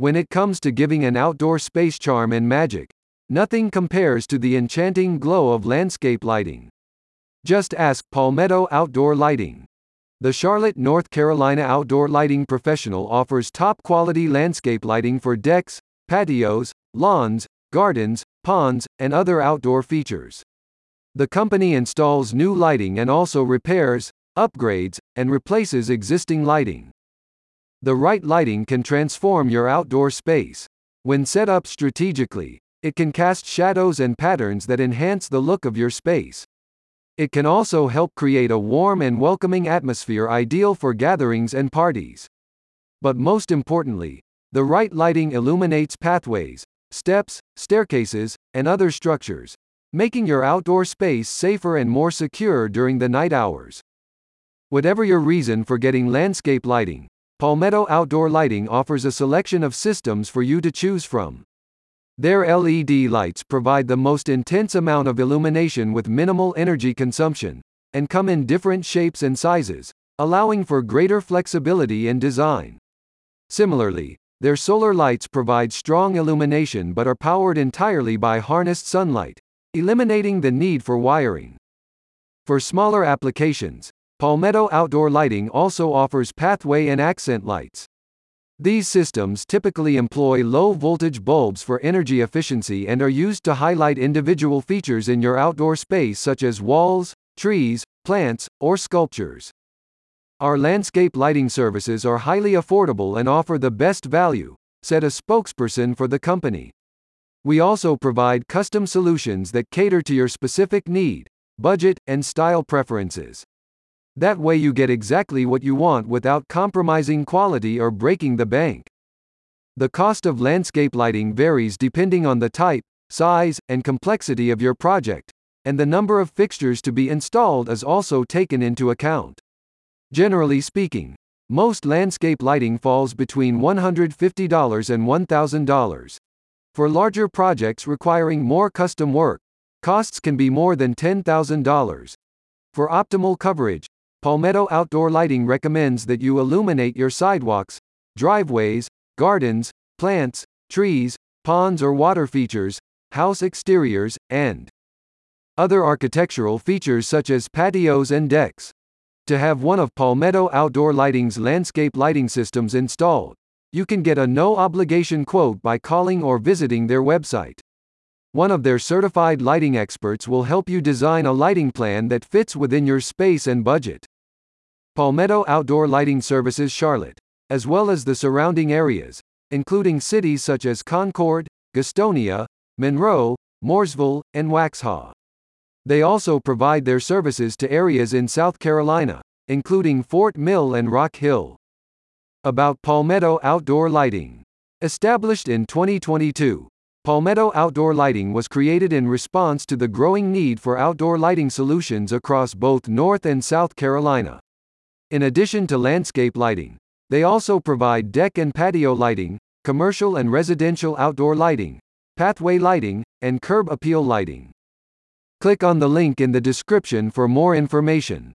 When it comes to giving an outdoor space charm and magic, nothing compares to the enchanting glow of landscape lighting. Just ask Palmetto Outdoor Lighting. The Charlotte, North Carolina outdoor lighting professional offers top quality landscape lighting for decks, patios, lawns, gardens, ponds, and other outdoor features. The company installs new lighting and also repairs, upgrades, and replaces existing lighting. The right lighting can transform your outdoor space. When set up strategically, it can cast shadows and patterns that enhance the look of your space. It can also help create a warm and welcoming atmosphere ideal for gatherings and parties. But most importantly, the right lighting illuminates pathways, steps, staircases, and other structures, making your outdoor space safer and more secure during the night hours. Whatever your reason for getting landscape lighting, Palmetto Outdoor Lighting offers a selection of systems for you to choose from. Their LED lights provide the most intense amount of illumination with minimal energy consumption, and come in different shapes and sizes, allowing for greater flexibility in design. Similarly, their solar lights provide strong illumination but are powered entirely by harnessed sunlight, eliminating the need for wiring. For smaller applications, Palmetto Outdoor Lighting also offers pathway and accent lights. These systems typically employ low-voltage bulbs for energy efficiency and are used to highlight individual features in your outdoor space such as walls, trees, plants, or sculptures. Our landscape lighting services are highly affordable and offer the best value, said a spokesperson for the company. We also provide custom solutions that cater to your specific need, budget, and style preferences. That way you get exactly what you want without compromising quality or breaking the bank. The cost of landscape lighting varies depending on the type, size, and complexity of your project, and the number of fixtures to be installed is also taken into account. Generally speaking, most landscape lighting falls between $150 and $1,000. For larger projects requiring more custom work, costs can be more than $10,000. For optimal coverage, Palmetto Outdoor Lighting recommends that you illuminate your sidewalks, driveways, gardens, plants, trees, ponds or water features, house exteriors, and other architectural features such as patios and decks. To have one of Palmetto Outdoor Lighting's landscape lighting systems installed, you can get a no obligation quote by calling or visiting their website. One of their certified lighting experts will help you design a lighting plan that fits within your space and budget. Palmetto Outdoor Lighting Services Charlotte, as well as the surrounding areas, including cities such as Concord, Gastonia, Monroe, Mooresville, and Waxhaw. They also provide their services to areas in South Carolina, including Fort Mill and Rock Hill. About Palmetto Outdoor Lighting. Established in 2022, Palmetto Outdoor Lighting was created in response to the growing need for outdoor lighting solutions across both North and South Carolina. In addition to landscape lighting, they also provide deck and patio lighting, commercial and residential outdoor lighting, pathway lighting, and curb appeal lighting. Click on the link in the description for more information.